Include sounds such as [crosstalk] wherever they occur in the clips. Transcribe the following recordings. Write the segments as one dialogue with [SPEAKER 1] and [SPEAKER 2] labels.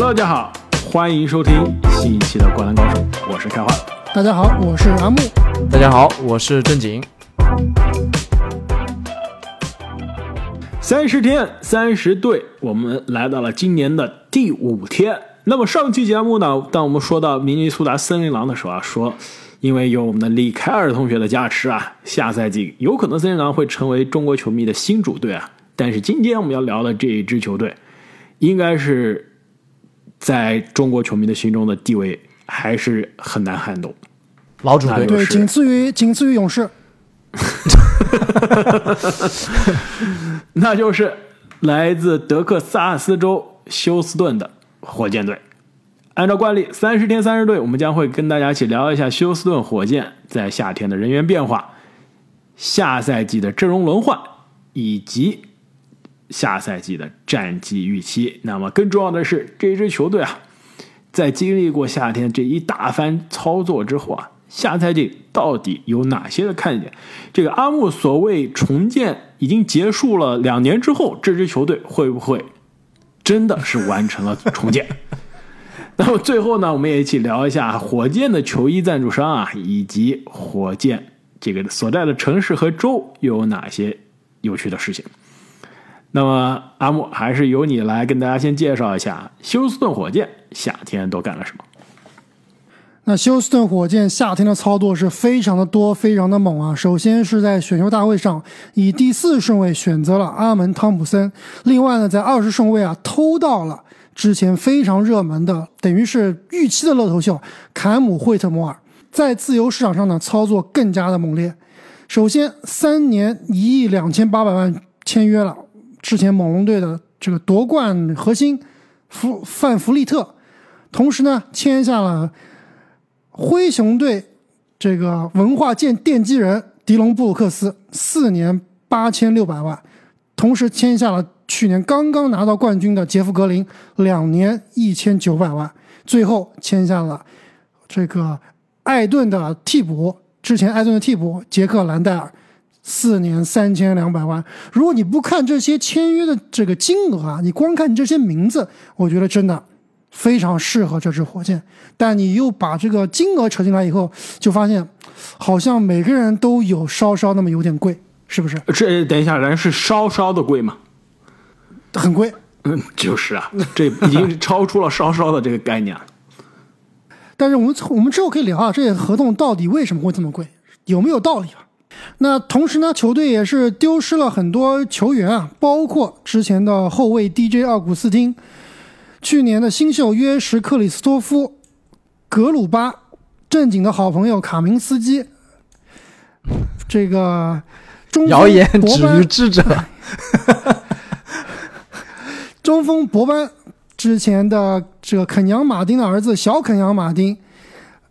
[SPEAKER 1] Hello，大家好，欢迎收听新一期的《灌篮高手》，我是开花。
[SPEAKER 2] 大家好，我是阿木。
[SPEAKER 3] 大家好，我是正经。
[SPEAKER 1] 三十天，三十队，我们来到了今年的第五天。那么上期节目呢，当我们说到明尼苏达森林狼的时候啊，说因为有我们的李凯尔同学的加持啊，下赛季有可能森林狼会成为中国球迷的新主队啊。但是今天我们要聊的这一支球队，应该是在中国球迷的心中的地位还是很难撼动。
[SPEAKER 3] 老主队，
[SPEAKER 2] 对，
[SPEAKER 1] 那就是
[SPEAKER 2] 仅次于仅次于勇士。[laughs]
[SPEAKER 1] 那就是来自德克萨斯州休斯顿的火箭队。按照惯例，三十天三十队，我们将会跟大家一起聊一下休斯顿火箭在夏天的人员变化、下赛季的阵容轮换以及下赛季的战绩预期。那么更重要的是，这支球队啊，在经历过夏天这一大番操作之后啊，下赛季到底有哪些的看点？这个阿木所谓重建已经结束了两年之后，这支球队会不会真的是完成了重建？[laughs] 那么最后呢，我们也一起聊一下火箭的球衣赞助商啊，以及火箭这个所在的城市和州又有哪些有趣的事情。那么阿木还是由你来跟大家先介绍一下休斯顿火箭夏天都干了什么。
[SPEAKER 2] 那休斯顿火箭夏天的操作是非常的多，非常的猛啊！首先是在选秀大会上以第四顺位选择了阿门汤普森，另外呢，在二十顺位啊偷到了之前非常热门的，等于是预期的乐透秀坎姆惠特摩尔，在自由市场上呢操作更加的猛烈。首先三年一亿两千八百万签约了之前猛龙队的这个夺冠核心弗范弗利特，同时呢签下了。灰熊队这个文化建奠基人迪隆布鲁克斯四年八千六百万，同时签下了去年刚刚拿到冠军的杰夫格林两年一千九百万，最后签下了这个艾顿的替补，之前艾顿的替补杰克兰戴尔四年三千两百万。如果你不看这些签约的这个金额啊，你光看这些名字，我觉得真的。非常适合这支火箭，但你又把这个金额扯进来以后，就发现好像每个人都有稍稍那么有点贵，是不是？
[SPEAKER 1] 这等一下，人是稍稍的贵吗？
[SPEAKER 2] 很贵。
[SPEAKER 1] 嗯，就是啊，这已经超出了稍稍的这个概念了。
[SPEAKER 2] 但是我们我们之后可以聊啊，这些合同到底为什么会这么贵，有没有道理啊？那同时呢，球队也是丢失了很多球员啊，包括之前的后卫 DJ 奥古斯汀。去年的新秀约什克里斯托夫、格鲁巴，正经的好朋友卡明斯基，这个中
[SPEAKER 3] 谣言止于智者，[laughs]
[SPEAKER 2] 中锋博班之前的这个肯扬马丁的儿子小肯扬马丁，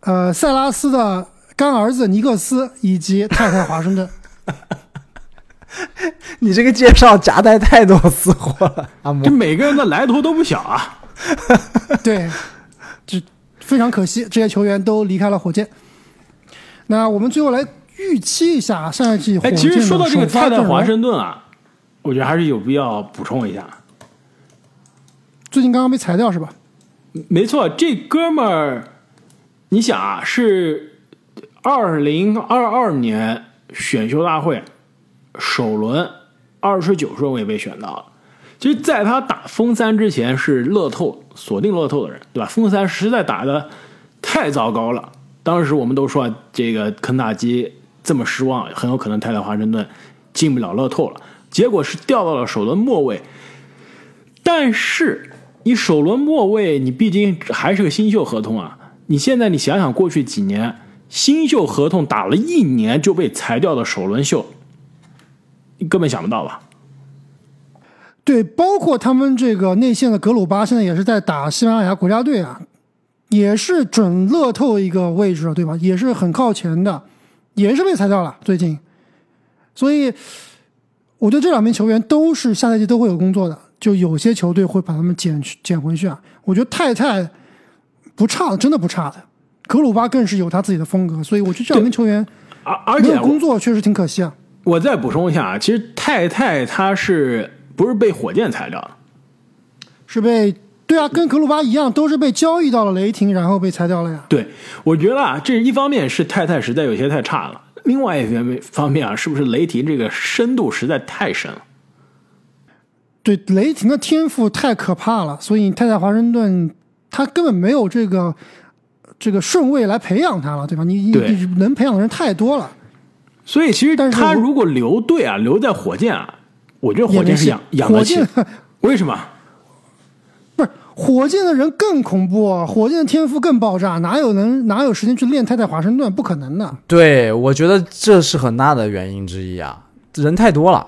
[SPEAKER 2] 呃，塞拉斯的干儿子尼克斯以及太太华盛顿。[laughs]
[SPEAKER 3] 你这个介绍夹带太多私货了，[laughs] 阿
[SPEAKER 1] 这。每个人的来头都不小啊。[laughs]
[SPEAKER 2] 对，这非常可惜，这些球员都离开了火箭。那我们最后来预期一下上一季火
[SPEAKER 1] 哎，
[SPEAKER 2] 箭
[SPEAKER 1] 其实说到这个
[SPEAKER 2] 的首发
[SPEAKER 1] 泰坦华。盛顿啊，我觉得还是有必要补充一下。
[SPEAKER 2] 最近刚刚被裁掉是吧？
[SPEAKER 1] 没错，这哥们儿，你想啊，是二零二二年选秀大会首轮二十九顺位被选到了。其实，在他打封三之前是乐透锁定乐透的人，对吧？封三实在打的太糟糕了，当时我们都说这个肯塔基这么失望，很有可能泰勒华盛顿进不了乐透了。结果是掉到了首轮末位，但是你首轮末位，你毕竟还是个新秀合同啊。你现在你想想，过去几年新秀合同打了一年就被裁掉的首轮秀，你根本想不到吧？
[SPEAKER 2] 对，包括他们这个内线的格鲁巴，现在也是在打西班牙国家队啊，也是准乐透一个位置，对吧？也是很靠前的，也是被裁掉了最近。所以，我觉得这两名球员都是下赛季都会有工作的，就有些球队会把他们捡去捡回去啊。我觉得太太不差的，真的不差的。格鲁巴更是有他自己的风格，所以我觉得这两名球员
[SPEAKER 1] 而而且
[SPEAKER 2] 工作确实挺可惜啊。
[SPEAKER 1] 我再补充一下啊，其实太太他是不是被火箭裁掉的？
[SPEAKER 2] 是被对啊，跟格鲁巴一样，都是被交易到了雷霆，然后被裁掉了呀。
[SPEAKER 1] 对，我觉得啊，这一方面是太太实在有些太差了，另外一方面方面啊，是不是雷霆这个深度实在太深了？
[SPEAKER 2] 对，雷霆的天赋太可怕了，所以太太华盛顿他根本没有这个这个顺位来培养他了，对吧？你你你能培养的人太多了，
[SPEAKER 1] 所以其实
[SPEAKER 2] 但是
[SPEAKER 1] 他如果留队啊，留在火箭啊，我觉得火箭是养养得起
[SPEAKER 2] 火箭。[laughs]
[SPEAKER 1] 为什么？[laughs]
[SPEAKER 2] 不是火箭的人更恐怖啊，火箭的天赋更爆炸，哪有能哪有时间去练太太华盛顿？不可能的。
[SPEAKER 3] 对，我觉得这是很大的原因之一啊，人太多了。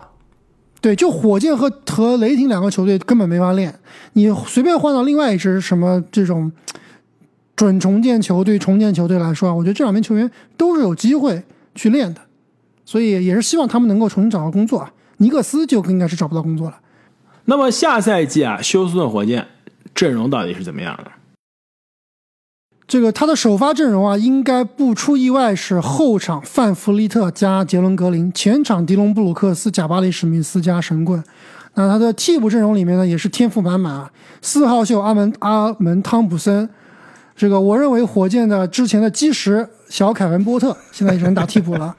[SPEAKER 2] 对，就火箭和和雷霆两个球队根本没法练，你随便换到另外一支什么这种准重建球队、重建球队来说啊，我觉得这两名球员都是有机会去练的，所以也是希望他们能够重新找到工作啊。尼克斯就应该是找不到工作了。
[SPEAKER 1] 那么下赛季啊，休斯顿火箭阵容到底是怎么样的？
[SPEAKER 2] 这个他的首发阵容啊，应该不出意外是后场范弗利特加杰伦格林，前场迪隆布鲁克斯、贾巴里史密斯加神棍。那他的替补阵容里面呢，也是天赋满满啊。四号秀阿门阿门汤普森，这个我认为火箭的之前的基石小凯文波特现在也能打替补了。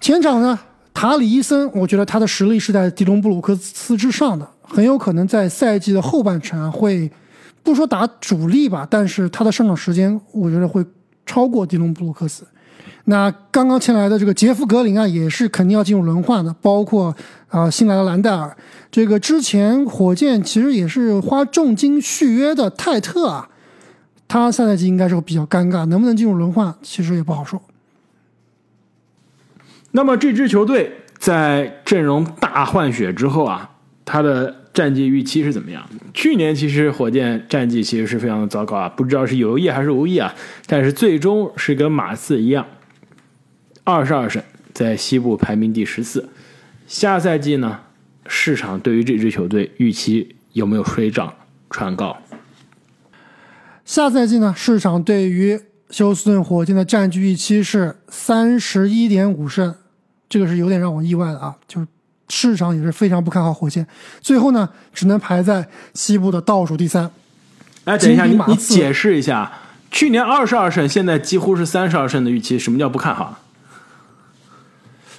[SPEAKER 2] 前场呢，塔里伊森，我觉得他的实力是在迪隆布鲁克斯之上的，很有可能在赛季的后半程啊会。不说打主力吧，但是他的上场时间我觉得会超过迪隆布鲁克斯。那刚刚签来的这个杰夫格林啊，也是肯定要进入轮换的，包括啊、新来的兰戴尔，这个之前火箭其实也是花重金续约的泰特啊，他下赛季应该是会比较尴尬，能不能进入轮换其实也不好说。
[SPEAKER 1] 那么这支球队在阵容大换血之后啊，他的战绩预期是怎么样？去年其实火箭战绩其实是非常的糟糕啊，不知道是有意还是无意啊，但是最终是跟马刺一样，二十二胜，在西部排名第十四。下赛季呢，市场对于这支球队预期有没有水涨船高？
[SPEAKER 2] 下赛季呢，市场对于休斯顿火箭的战绩预期是三十一点五胜，这个是有点让我意外的啊，就是。市场也是非常不看好火箭，最后呢，只能排在西部的倒数第三。
[SPEAKER 1] 哎，等一下，你你解释一下，去年二十二胜，现在几乎是三十二胜的预期，什么叫不看好？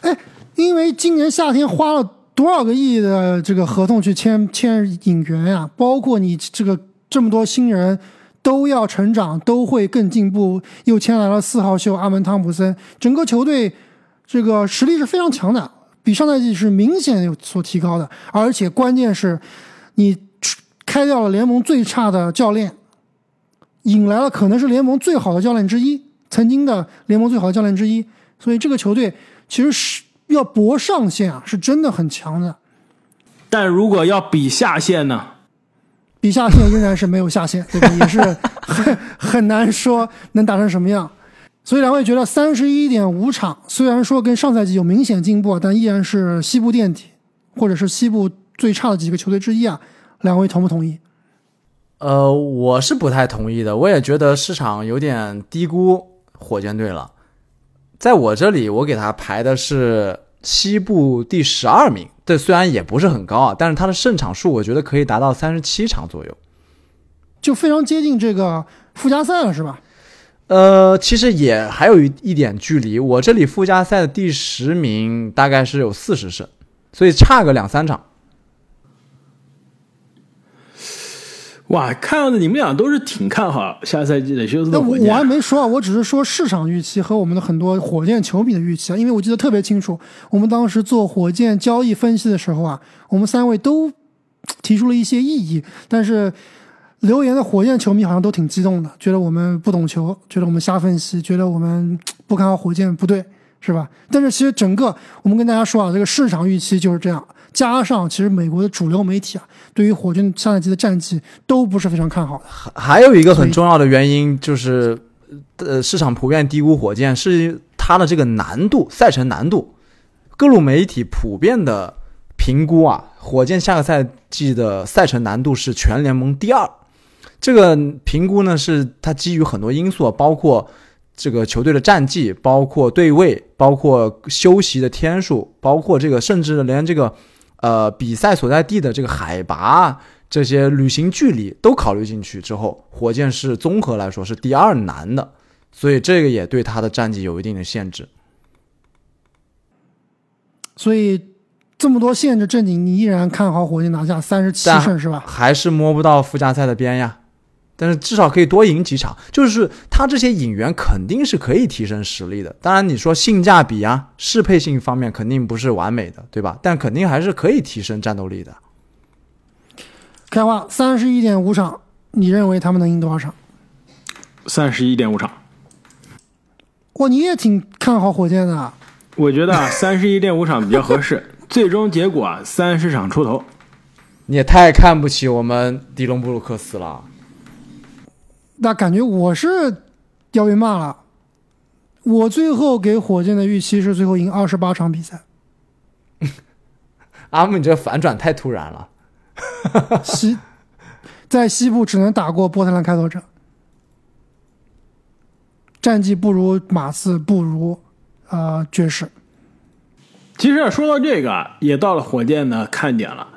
[SPEAKER 2] 哎，因为今年夏天花了多少个亿的这个合同去签签引援呀、啊，包括你这个这么多新人都要成长，都会更进步，又签来了四号秀阿门汤普森，整个球队这个实力是非常强的。比上赛季是明显有所提高的，而且关键是，你开掉了联盟最差的教练，引来了可能是联盟最好的教练之一，曾经的联盟最好的教练之一，所以这个球队其实是要搏上限啊，是真的很强的。
[SPEAKER 1] 但如果要比下限呢？
[SPEAKER 2] 比下线仍然是没有下限，对吧？[laughs] 也是很很难说能打成什么样。所以两位觉得三十一点五场，虽然说跟上赛季有明显进步，但依然是西部垫底，或者是西部最差的几个球队之一啊。两位同不同意？
[SPEAKER 3] 呃，我是不太同意的。我也觉得市场有点低估火箭队了。在我这里，我给他排的是西部第十二名。这虽然也不是很高啊，但是他的胜场数我觉得可以达到三十七场左右，
[SPEAKER 2] 就非常接近这个附加赛了，是吧？
[SPEAKER 3] 呃，其实也还有一一点距离。我这里附加赛的第十名大概是有四十胜，所以差个两三场。
[SPEAKER 1] 哇，看样子你们俩都是挺看好下赛季的休斯
[SPEAKER 2] 那
[SPEAKER 1] 顿火箭。
[SPEAKER 2] 我我还没说啊，我只是说市场预期和我们的很多火箭球迷的预期啊，因为我记得特别清楚，我们当时做火箭交易分析的时候啊，我们三位都 [tsk] 提出了一些异议，但是留言的火箭球迷好像都挺激动的，觉得我们不懂球，觉得我们瞎分析，觉得我们 [tsk] 不看好火箭不对，是吧？但是其实整个我们跟大家说啊，这个市场预期就是这样。加上，其实美国的主流媒体啊，对于火箭下赛季的战绩都不是非常看好的。
[SPEAKER 3] 还有一个很重要的原因就是，呃，市场普遍低估火箭是它的这个难度，赛程难度。各路媒体普遍的评估啊，火箭下个赛季的赛程难度是全联盟第二。这个评估呢，是它基于很多因素，包括这个球队的战绩，包括对位，包括休息的天数，包括这个甚至连这个。呃，比赛所在地的这个海拔，这些旅行距离都考虑进去之后，火箭是综合来说是第二难的，所以这个也对他的战绩有一定的限制。
[SPEAKER 2] 所以这么多限制，正经你依然看好火箭拿下三十七胜是吧？
[SPEAKER 3] 还是摸不到附加赛的边呀。但是至少可以多赢几场，就是他这些引援肯定是可以提升实力的。当然，你说性价比啊、适配性方面肯定不是完美的，对吧？但肯定还是可以提升战斗力的。
[SPEAKER 2] 开花三十一点五场，你认为他们能赢多少场？
[SPEAKER 1] 三十一点五场，
[SPEAKER 2] 哇，你也挺看好火箭的啊。
[SPEAKER 1] 我觉得啊，[laughs] 三十一点五场比较合适。最终结果啊，三十场出头。
[SPEAKER 3] 你也太看不起我们迪隆布鲁克斯了。
[SPEAKER 2] 那感觉我是要被骂了。我最后给火箭的预期是最后赢二十八场比赛。
[SPEAKER 3] 阿姆，你这个反转太突然了。
[SPEAKER 2] 西在西部只能打过波特兰开拓者，战绩不如马刺，不如呃爵士。
[SPEAKER 1] 其实啊，说到这个啊，也到了火箭的看点了。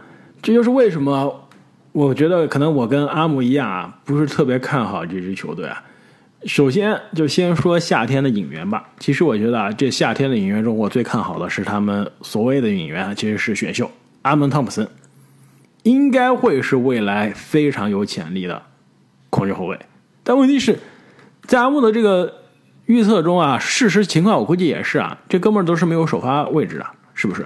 [SPEAKER 1] 这就是为什么我觉得可能我跟阿姆一样啊，不是特别看好这支球队啊。首先就先说夏天的引援吧。其实我觉得啊，这夏天的引援中，我最看好的是他们所谓的引援啊，其实是选秀阿门汤普森，应该会是未来非常有潜力的控球后卫。但问题是，在阿木的这个预测中啊，事实情况我估计也是啊，这哥们儿都是没有首发位置的，是不是？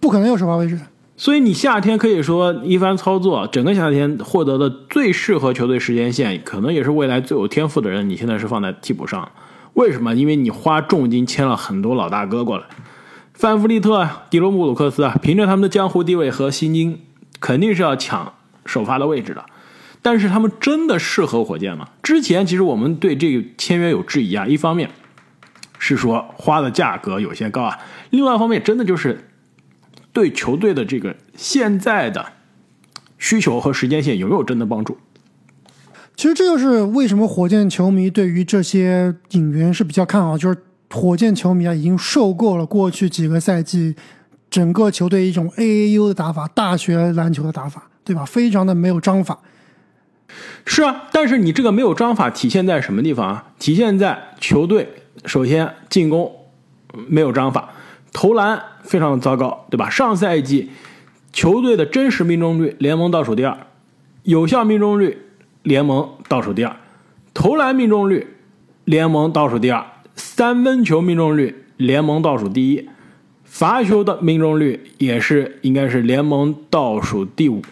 [SPEAKER 2] 不可能有首发位置。
[SPEAKER 1] 所以你夏天可以说一番操作，整个夏天获得的最适合球队时间线，可能也是未来最有天赋的人，你现在是放在替补上。为什么？因为你花重金签了很多老大哥过来，范弗利特啊、迪罗姆鲁克斯啊，凭着他们的江湖地位和薪金，肯定是要抢首发的位置的。但是他们真的适合火箭吗？之前其实我们对这个签约有质疑啊，一方面是说花的价格有些高啊，另外一方面真的就是。对球队的这个现在的需求和时间线有没有真的帮助？
[SPEAKER 2] 其实这就是为什么火箭球迷对于这些引援是比较看好，就是火箭球迷啊已经受够了过去几个赛季整个球队一种 AAU 的打法，大学篮球的打法，对吧？非常的没有章法。
[SPEAKER 1] 是啊，但是你这个没有章法体现在什么地方啊？体现在球队首先进攻没有章法，投篮非常的糟糕，对吧？上赛季球队的真实命中率联盟倒数第二，有效命中率联盟倒数第二，投篮命中率联盟倒数第二，三分球命中率联盟倒数第一，罚球的命中率也是应该是联盟倒数第五，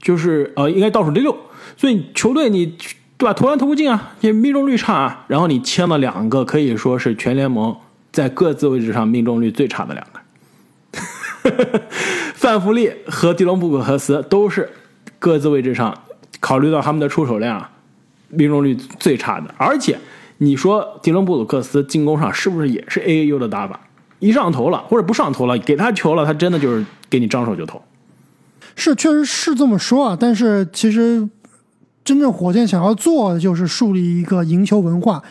[SPEAKER 1] 就是呃应该倒数第六。所以球队你对吧？投篮投不进啊，也命中率差啊。然后你签了两个可以说是全联盟在各自位置上命中率最差的两个，[laughs] 范弗利和迪隆布鲁克斯都是各自位置上考虑到他们的出手量，命中率最差的。而且你说迪隆布鲁克斯进攻上是不是也是 AAU 的打法？一上头了或者不上头了，给他球了，他真的就是给你张手就投。
[SPEAKER 2] 是，确实是这么说啊。但是其实真正火箭想要做的就是树立一个赢球文化，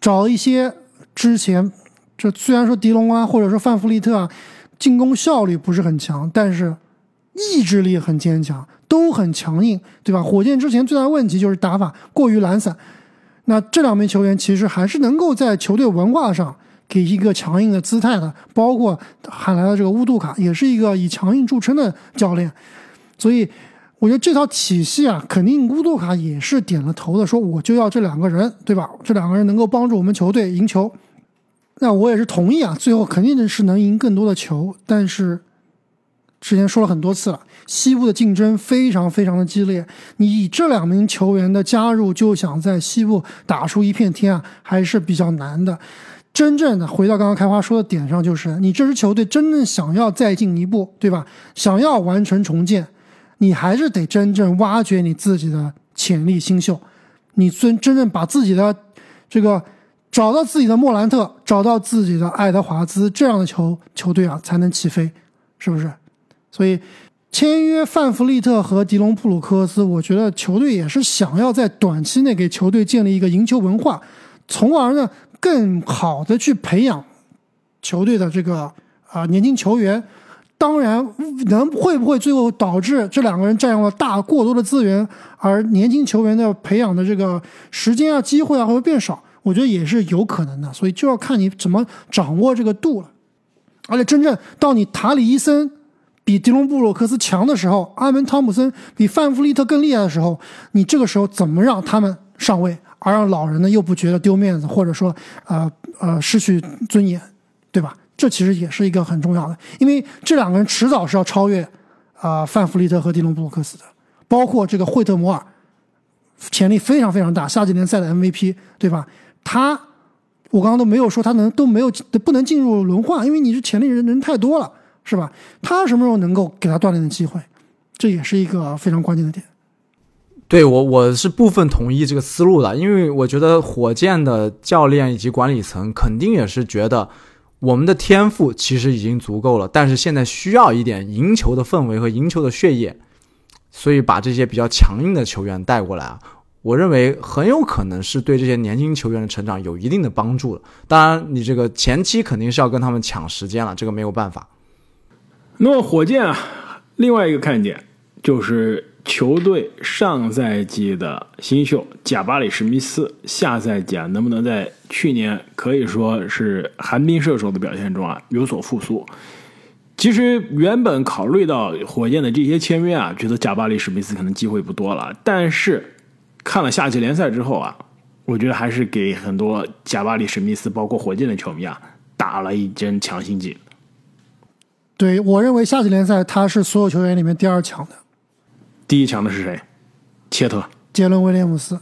[SPEAKER 2] 找一些之前这虽然说迪龙啊，或者说范弗利特啊，进攻效率不是很强，但是意志力很坚强，都很强硬，对吧？火箭之前最大的问题就是打法过于懒散。那这两名球员其实还是能够在球队文化上给一个强硬的姿态的，包括喊来的这个乌杜卡，也是一个以强硬著称的教练，所以我觉得这套体系啊，肯定乌杜卡也是点了头的，说我就要这两个人，对吧？这两个人能够帮助我们球队赢球，那我也是同意啊。最后肯定是能赢更多的球，但是之前说了很多次了，西部的竞争非常非常的激烈，你以这两名球员的加入就想在西部打出一片天啊，还是比较难的。真正的回到刚刚开花说的点上，就是你这支球队真正想要再进一步，对吧？想要完成重建，你还是得真正挖掘你自己的潜力新秀，你真真正把自己的这个找到自己的莫兰特，找到自己的爱德华兹这样的球球队啊，才能起飞，是不是？所以签约范弗利特和迪隆布鲁克斯，我觉得球队也是想要在短期内给球队建立一个赢球文化，从而呢更好的去培养球队的这个啊、年轻球员，当然，能会不会最后导致这两个人占用了大过多的资源，而年轻球员的培养的这个时间啊、机会啊会变少？我觉得也是有可能的，所以就要看你怎么掌握这个度了。而且真正到你塔里伊森比迪隆布鲁克斯强的时候，阿门汤普森比范弗利特更厉害的时候，你这个时候怎么让他们上位，而让老人呢又不觉得丢面子，或者说呃呃失去尊严，对吧？这其实也是一个很重要的，因为这两个人迟早是要超越啊、范弗利特和迪隆布鲁克斯的，包括这个惠特摩尔，潜力非常非常大，夏季联赛的 MVP，对吧？他我刚刚都没有说他能都没有不能进入轮换，因为你是潜力人人太多了，是吧？他什么时候能够给他锻炼的机会，这也是一个非常关键的点。
[SPEAKER 3] 对我我是部分同意这个思路的，因为我觉得火箭的教练以及管理层肯定也是觉得我们的天赋其实已经足够了，但是现在需要一点赢球的氛围和赢球的血液，所以把这些比较强硬的球员带过来啊。我认为很有可能是对这些年轻球员的成长有一定的帮助的。当然，你这个前期肯定是要跟他们抢时间了，这个没有办法。
[SPEAKER 1] 那么火箭啊，另外一个看点就是球队上赛季的新秀贾巴里史密斯，下赛季啊能不能在去年可以说是寒冰射手的表现中啊有所复苏？其实原本考虑到火箭的这些签约啊，觉得贾巴里史密斯可能机会不多了，但是看了夏季联赛之后啊，我觉得还是给很多贾巴里史密斯，包括火箭的球迷啊，打了一针强心剂。
[SPEAKER 2] 对我认为夏季联赛他是所有球员里面第二强的，
[SPEAKER 1] 第一强的是谁？切特。
[SPEAKER 2] 杰伦威廉姆斯。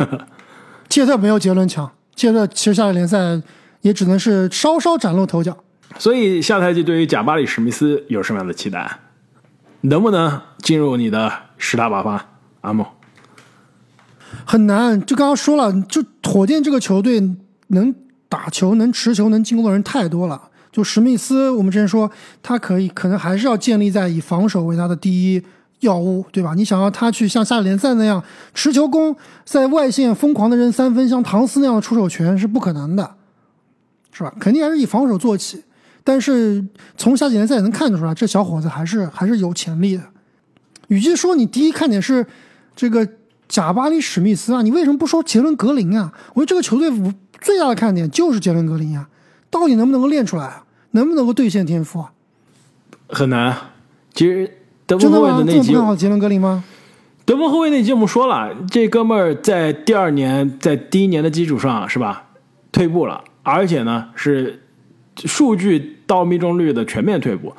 [SPEAKER 2] [laughs] 切特没有杰伦强，切特其实夏季联赛也只能是稍稍崭露头角。
[SPEAKER 1] 所以下赛季对于贾巴里史密斯有什么样的期待？能不能进入你的十大爆发？阿莫，
[SPEAKER 2] 很难。就刚刚说了，就火箭这个球队能打球、能持球、能进攻的人太多了。就史密斯，我们之前说他可以，可能还是要建立在以防守为他的第一要务，对吧？你想要他去像夏联赛那样持球攻，在外线疯狂的扔三分，像唐斯那样的出手权是不可能的，是吧？肯定还是以防守做起。但是从夏季联赛也能看得出来，这小伙子还是还是有潜力的。与其说你第一看点是这个贾巴里史密斯啊，你为什么不说杰伦格林啊？我觉得这个球队最大的看点就是杰伦格林啊，到底能不能够练出来啊？能不能够兑现天赋啊？
[SPEAKER 1] 很难。其实德
[SPEAKER 2] 真的吗？
[SPEAKER 1] 国后卫的那集
[SPEAKER 2] 这么看，好杰伦格林吗？
[SPEAKER 1] 德国后卫那集我们说了，这哥们儿在第二年，在第一年的基础上是吧，退步了，而且呢是数据到命中率的全面退步。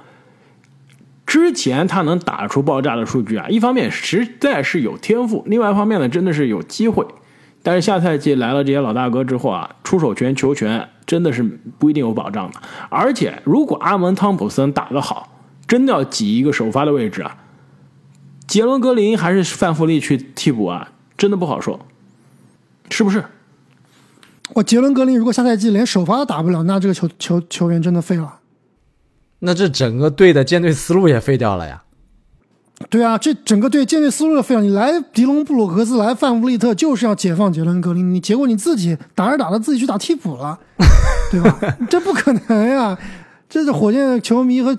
[SPEAKER 1] 之前他能打出爆炸的数据啊，一方面实在是有天赋，另外一方面呢，真的是有机会。但是下赛季来了这些老大哥之后啊，出手权、球权真的是不一定有保障的。而且如果阿门汤普森打得好，真的要挤一个首发的位置啊，杰伦格林还是范弗利去替补啊，真的不好说，是不是？
[SPEAKER 2] 我杰伦格林如果下赛季连首发都打不了，那这个球球球员真的废了。
[SPEAKER 3] 那这整个队的建队思路也废掉了呀。
[SPEAKER 2] 对啊，这整个队建队思路都废了。你来迪隆布鲁克斯，来范弗利特，就是要解放杰伦格林，你结果你自己打着打着自己去打替补了，对吧？[laughs] 这不可能呀！这是火箭球迷和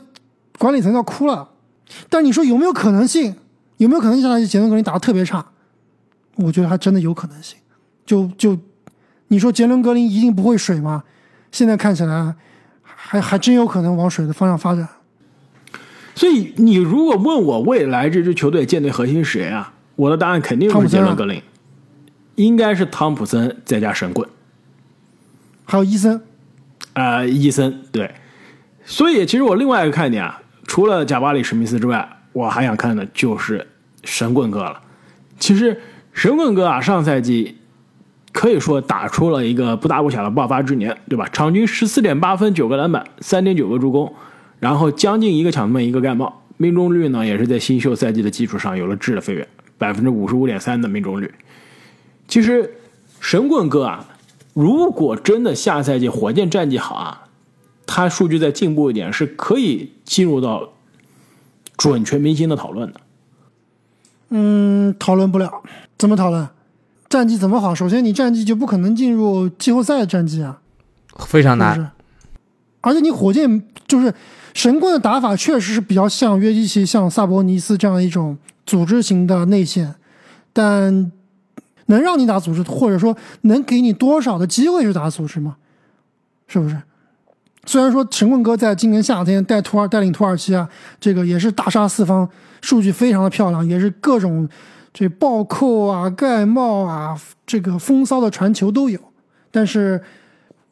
[SPEAKER 2] 管理层要哭了。但你说有没有可能性？有没有可能性下赛季杰伦格林打得特别差？我觉得还真的有可能性。就就你说杰伦格林一定不会水吗？现在看起来还还真有可能往水的方向发展。
[SPEAKER 1] 所以你如果问我未来这支球队建队核心是谁啊？我的答案肯定是杰伦格林，应该是汤普森再加神棍，
[SPEAKER 2] 还有伊森，
[SPEAKER 1] 呃，伊森对。所以其实我另外一个看点啊，除了贾巴里史密斯之外，我还想看的就是神棍哥了。其实神棍哥啊，上赛季可以说打出了一个不大不小的爆发之年，对吧？场均十四点八分、九个篮板、三点九个助攻，然后将近一个抢断一个盖帽，命中率呢也是在新秀赛季的基础上有了质的飞跃，百分之五十五点三的命中率。其实神棍哥啊，如果真的下赛季火箭战绩好啊，他数据再进步一点，是可以进入到准全明星的讨论的。
[SPEAKER 2] 嗯，讨论不了，怎么讨论？战绩怎么好？首先，你战绩就不可能进入季后赛的战绩啊，
[SPEAKER 3] 非常难。
[SPEAKER 2] 是是？而且你火箭就是神棍的打法，确实是比较像约基奇、像萨博尼斯这样一种组织型的内线，但能让你打组织，或者说能给你多少的机会去打组织吗？是不是？虽然说神棍哥在今年夏天带土耳带领土耳其啊，这个也是大杀四方，数据非常的漂亮，也是各种这暴扣啊、盖帽啊、这个风骚的传球都有，但是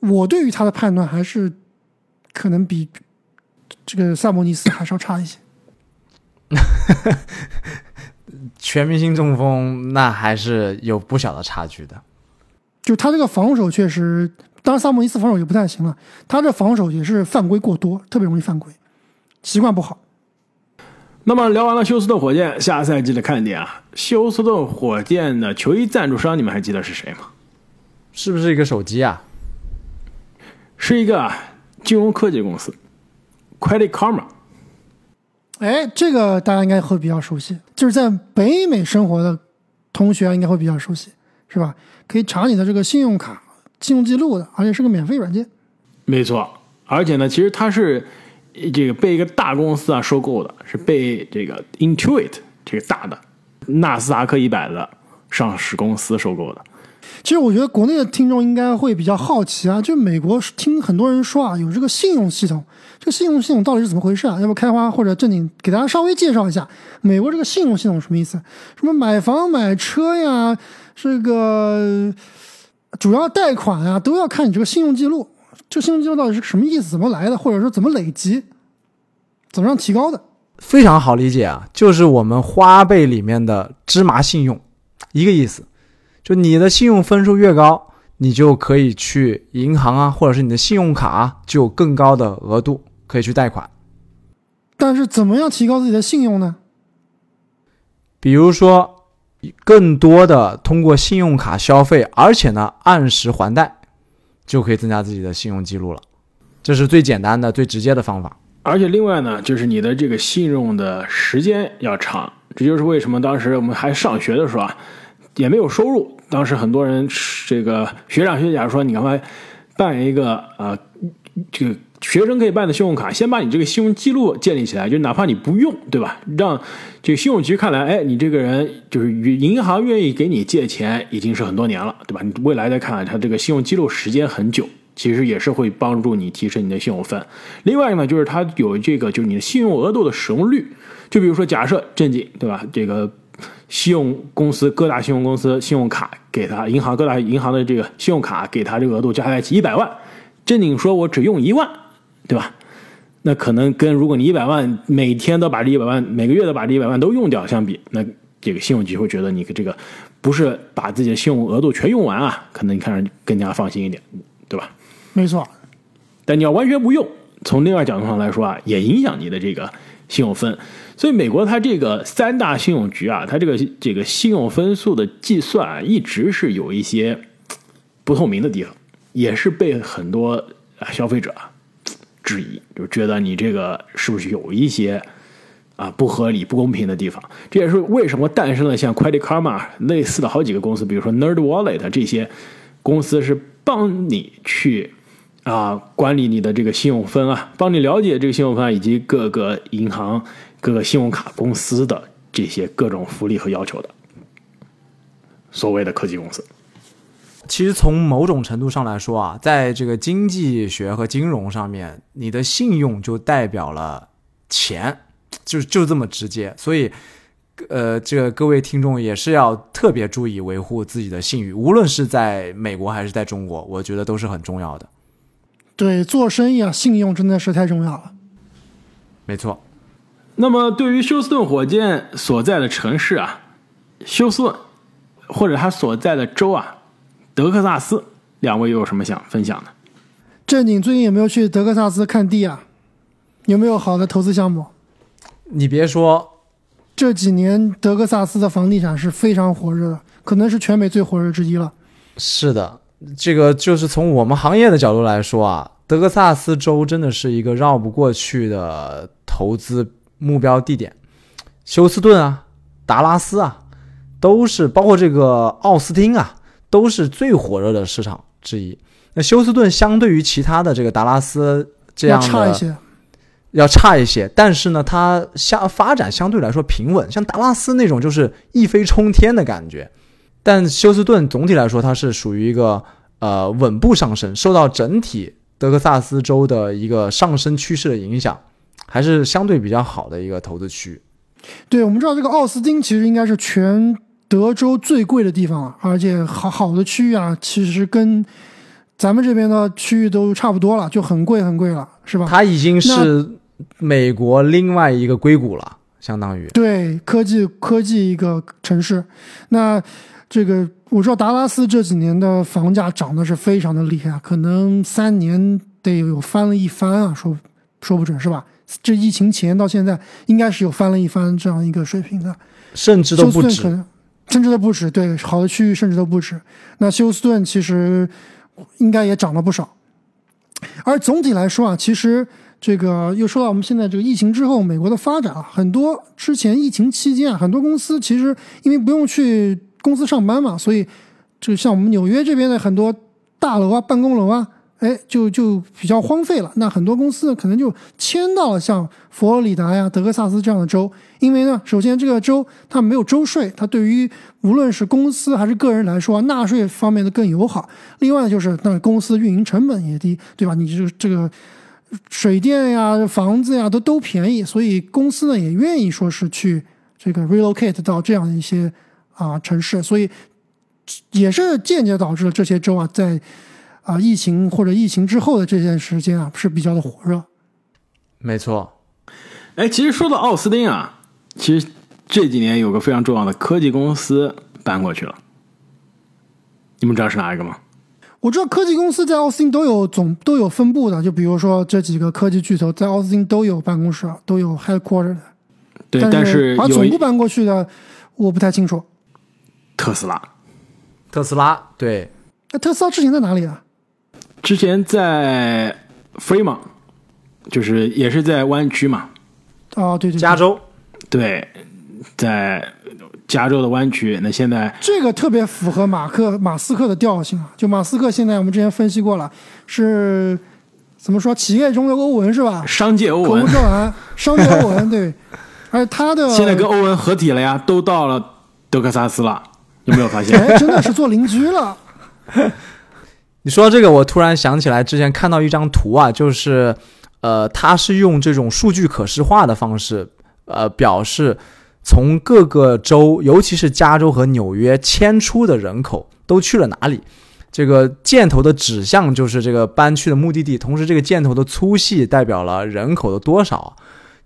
[SPEAKER 2] 我对于他的判断还是可能比这个萨博尼斯还是要差一些。[laughs]
[SPEAKER 3] 全明星中锋那还是有不小的差距的。
[SPEAKER 2] 就他这个防守确实，当然萨博尼斯防守也不太行了，他这防守也是犯规过多，特别容易犯规，习惯不好。
[SPEAKER 1] 那么聊完了休斯顿火箭下赛季的看点啊，休斯顿火箭的球衣赞助商你们还记得是谁吗？
[SPEAKER 3] 是不是一个手机啊？
[SPEAKER 1] 是一个啊金融科技公司，Credit Karma。
[SPEAKER 2] 哎，这个大家应该会比较熟悉，就是在北美生活的同学应该会比较熟悉，是吧？可以查你的这个信用卡、信用记录的，而且是个免费软件。
[SPEAKER 1] 没错，而且呢，其实它是这个被一个大公司啊收购的，是被这个 Intuit 这个大的纳斯达克一百的上市公司收购的。
[SPEAKER 2] 其实我觉得国内的听众应该会比较好奇啊，就美国听很多人说啊，有这个信用系统，这个信用系统到底是怎么回事啊？要不开花或者正经给大家稍微介绍一下，美国这个信用系统什么意思？什么买房买车呀，这个主要贷款啊，都要看你这个信用记录。这信用记录到底是什么意思？怎么来的？或者说怎么累积？怎么样提高的？
[SPEAKER 3] 非常好理解啊，就是我们花呗里面的芝麻信用，一个意思。就你的信用分数越高，你就可以去银行啊，或者是你的信用卡啊，就有更高的额度可以去贷款。
[SPEAKER 2] 但是怎么样提高自己的信用呢？
[SPEAKER 3] 比如说，更多的通过信用卡消费，而且呢按时还贷，就可以增加自己的信用记录了。这是最简单的、最直接的方法。
[SPEAKER 1] 而且另外呢，就是你的这个信用的时间要长，这就是为什么当时我们还上学的时候啊。也没有收入，当时很多人这个学长学姐说，你赶快办一个啊，这个学生可以办的信用卡，先把你这个信用记录建立起来，就哪怕你不用，对吧？让这个信用局看来，哎，你这个人就是银行愿意给你借钱，已经是很多年了，对吧？你未来再看，他这个信用记录时间很久，其实也是会帮助你提升你的信用分。另外呢，就是它有这个，就是你的信用额度的使用率，就比如说假设正经，对吧？这个。信用公司各大信用公司信用卡给他银行各大银行的这个信用卡给他这个额度加在一起一百万，正经说我只用一万，对吧？那可能跟如果你一百万每天都把这一百万每个月都把这一百万都用掉相比，那这个信用局会觉得你这个不是把自己的信用额度全用完啊，可能你看上更加放心一点，对吧？
[SPEAKER 2] 没错。
[SPEAKER 1] 但你要完全不用，从另外角度上来说啊，也影响你的这个信用分。所以美国它这个三大信用局啊，它这个这个信用分数的计算啊，一直是有一些不透明的地方，也是被很多消费者质疑，就觉得你这个是不是有一些啊不合理、不公平的地方。这也是为什么诞生了像 Credit Karma 类似的好几个公司，比如说 Nerd Wallet 这些公司，是帮你去啊管理你的这个信用分啊，帮你了解这个信用分以及各个银行。各个信用卡公司的这些各种福利和要求的，所谓的科技公司，
[SPEAKER 3] 其实从某种程度上来说啊，在这个经济学和金融上面，你的信用就代表了钱，就就这么直接。所以，呃，这个各位听众也是要特别注意维护自己的信誉，无论是在美国还是在中国，我觉得都是很重要的。
[SPEAKER 2] 对，做生意啊，信用真的是太重要了。
[SPEAKER 3] 没错。
[SPEAKER 1] 那么，对于休斯顿火箭所在的城市啊，休斯顿或者他所在的州啊，德克萨斯，两位又有什么想分享的？
[SPEAKER 2] 正经最近有没有去德克萨斯看地啊？有没有好的投资项目？
[SPEAKER 3] 你别说，
[SPEAKER 2] 这几年德克萨斯的房地产是非常火热的，可能是全美最火热之一了。
[SPEAKER 3] 是的，这个就是从我们行业的角度来说啊，德克萨斯州真的是一个绕不过去的投资。目标地点，休斯顿啊，达拉斯啊，都是包括这个奥斯汀啊，都是最火热的市场之一。那休斯顿相对于其他的这个达拉斯这样的
[SPEAKER 2] 要差一些。
[SPEAKER 3] 要差一些，但是呢，它相发展相对来说平稳，像达拉斯那种就是一飞冲天的感觉。但休斯顿总体来说，它是属于一个呃稳步上升，受到整体德克萨斯州的一个上升趋势的影响，还是相对比较好的一个投资区。
[SPEAKER 2] 对，我们知道这个奥斯汀其实应该是全德州最贵的地方了，而且好好的区域啊，其实跟咱们这边的区域都差不多了，就很贵很贵了，是吧？
[SPEAKER 3] 它已经是美国另外一个硅谷了，相当于
[SPEAKER 2] 对科技科技一个城市。那这个我知道达拉斯这几年的房价涨得是非常的厉害啊，可能三年得有翻了一番啊，说说不准是吧？这疫情前到现在，应该是有翻了一番这样一个水平的。
[SPEAKER 3] 甚至都不止，
[SPEAKER 2] 甚至都不止。对，好的区域甚至都不止。那休斯顿其实应该也涨了不少。而总体来说啊，其实这个又说到我们现在这个疫情之后，美国的发展啊，很多之前疫情期间啊，很多公司其实因为不用去公司上班嘛，所以就像我们纽约这边的很多大楼啊、办公楼啊。哎，就就比较荒废了。那很多公司呢，可能就迁到了像佛罗里达呀、德克萨斯这样的州，因为呢，首先这个州它没有州税，它对于无论是公司还是个人来说，纳税方面的更友好。另外就是，那公司运营成本也低，对吧？你就这个水电呀、房子呀都都便宜，所以公司呢也愿意说是去这个 relocate 到这样一些啊城市，所以也是间接导致了这些州啊在。啊，疫情或者疫情之后的这段时间啊，是比较的火热。
[SPEAKER 3] 没错。
[SPEAKER 1] 哎，其实说到奥斯汀啊，其实这几年有个非常重要的科技公司搬过去了。你们知道是哪一个吗？
[SPEAKER 2] 我知道科技公司在奥斯汀都有总都有分部的，就比如说这几个科技巨头在奥斯汀都有办公室，都有 headquarter 的。
[SPEAKER 1] 对，但
[SPEAKER 2] 是把总部搬过去的，我不太清楚。
[SPEAKER 1] 特斯拉。
[SPEAKER 3] 特斯拉，对。
[SPEAKER 2] 那特斯拉之前在哪里啊？
[SPEAKER 1] 之前在 Fremont，就是也是在湾区嘛。
[SPEAKER 2] 哦，对对，
[SPEAKER 3] 加州，
[SPEAKER 1] 对，在加州的湾区。那现在
[SPEAKER 2] 这个特别符合马克马斯克的调性啊！就马斯克现在我们之前分析过了，是怎么说？企业中的欧文是吧？
[SPEAKER 1] 商界欧文，
[SPEAKER 2] 口无遮拦，商界欧文对。[laughs] 而他的
[SPEAKER 1] 现在跟欧文合体了呀，都到了德克萨斯了，有没有发现？
[SPEAKER 2] 哎，真的是做邻居了。[laughs] [laughs]
[SPEAKER 3] 你说这个，我突然想起来，之前看到一张图啊，就是，呃，他是用这种数据可视化的方式，呃，表示从各个州，尤其是加州和纽约迁出的人口都去了哪里。这个箭头的指向就是这个搬去的目的地，同时这个箭头的粗细代表了人口的多少。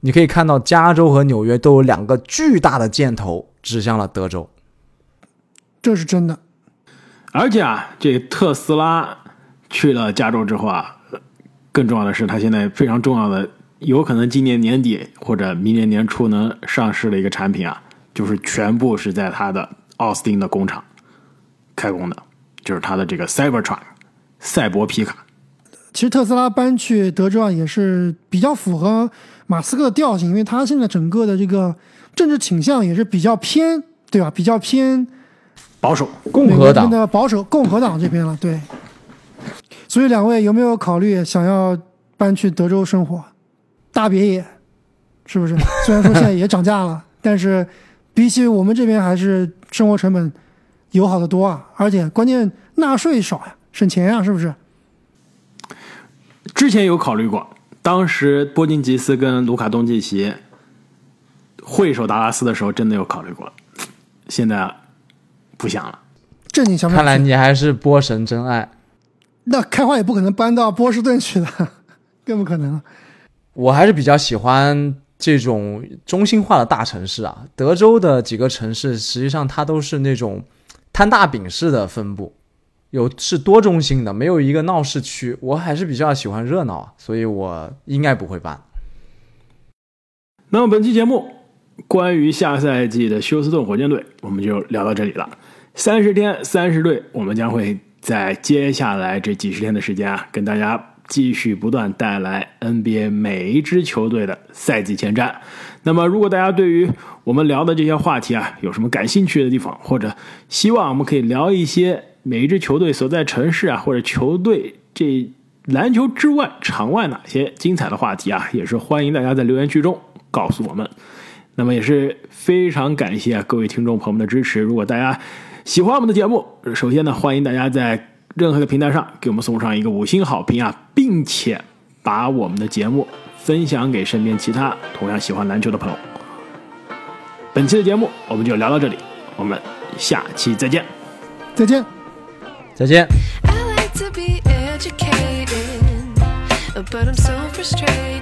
[SPEAKER 3] 你可以看到，加州和纽约都有两个巨大的箭头指向了德州，
[SPEAKER 2] 这是真的。
[SPEAKER 1] 而且啊，这特斯拉去了加州之后啊，更重要的是，它现在非常重要的，有可能今年年底或者明年年初能上市的一个产品啊，就是全部是在它的奥斯汀的工厂开工的，就是它的这个 Cybertruck 赛博皮卡。
[SPEAKER 2] 其实特斯拉搬去德州啊，也是比较符合马斯克的调性，因为他现在整个的这个政治倾向也是比较偏，对吧？比较偏。
[SPEAKER 1] 保守
[SPEAKER 3] 共和党
[SPEAKER 2] 的保守共和党这边了，对。所以两位有没有考虑想要搬去德州生活？大别野，是不是？[laughs] 虽然说现在也涨价了，[laughs] 但是比起我们这边还是生活成本友好的多啊，而且关键纳税少呀，省钱呀，是不是？
[SPEAKER 1] 之前有考虑过，当时波金吉斯跟卢卡东契奇会手达拉斯的时候，真的有考虑过，现在。不想了，
[SPEAKER 2] 这你想？
[SPEAKER 3] 看来你还是波神真爱。
[SPEAKER 2] 那开花也不可能搬到波士顿去的，[laughs] 更不可能了。
[SPEAKER 3] 我还是比较喜欢这种中心化的大城市啊。德州的几个城市，实际上它都是那种摊大饼式的分布，有是多中心的，没有一个闹市区。我还是比较喜欢热闹啊，所以我应该不会搬。
[SPEAKER 1] 那么本期节目关于下赛季的休斯顿火箭队，我们就聊到这里了。三十天三十队，我们将会在接下来这几十天的时间啊，跟大家继续不断带来 NBA 每一支球队的赛季前瞻。那么，如果大家对于我们聊的这些话题啊，有什么感兴趣的地方，或者希望我们可以聊一些每一支球队所在城市啊，或者球队这篮球之外，场外哪些精彩的话题啊，也是欢迎大家在留言区中告诉我们。那么也是非常感谢各位听众朋友们的支持。如果大家喜欢我们的节目，首先呢，欢迎大家在任何的平台上给我们送上一个五星好评啊，并且把我们的节目分享给身边其他同样喜欢篮球的朋友。本期的节目我们就聊到这里，我们下期再见。
[SPEAKER 2] 再见。
[SPEAKER 3] 再见。
[SPEAKER 4] I like to be educated, but I'm so frustrated.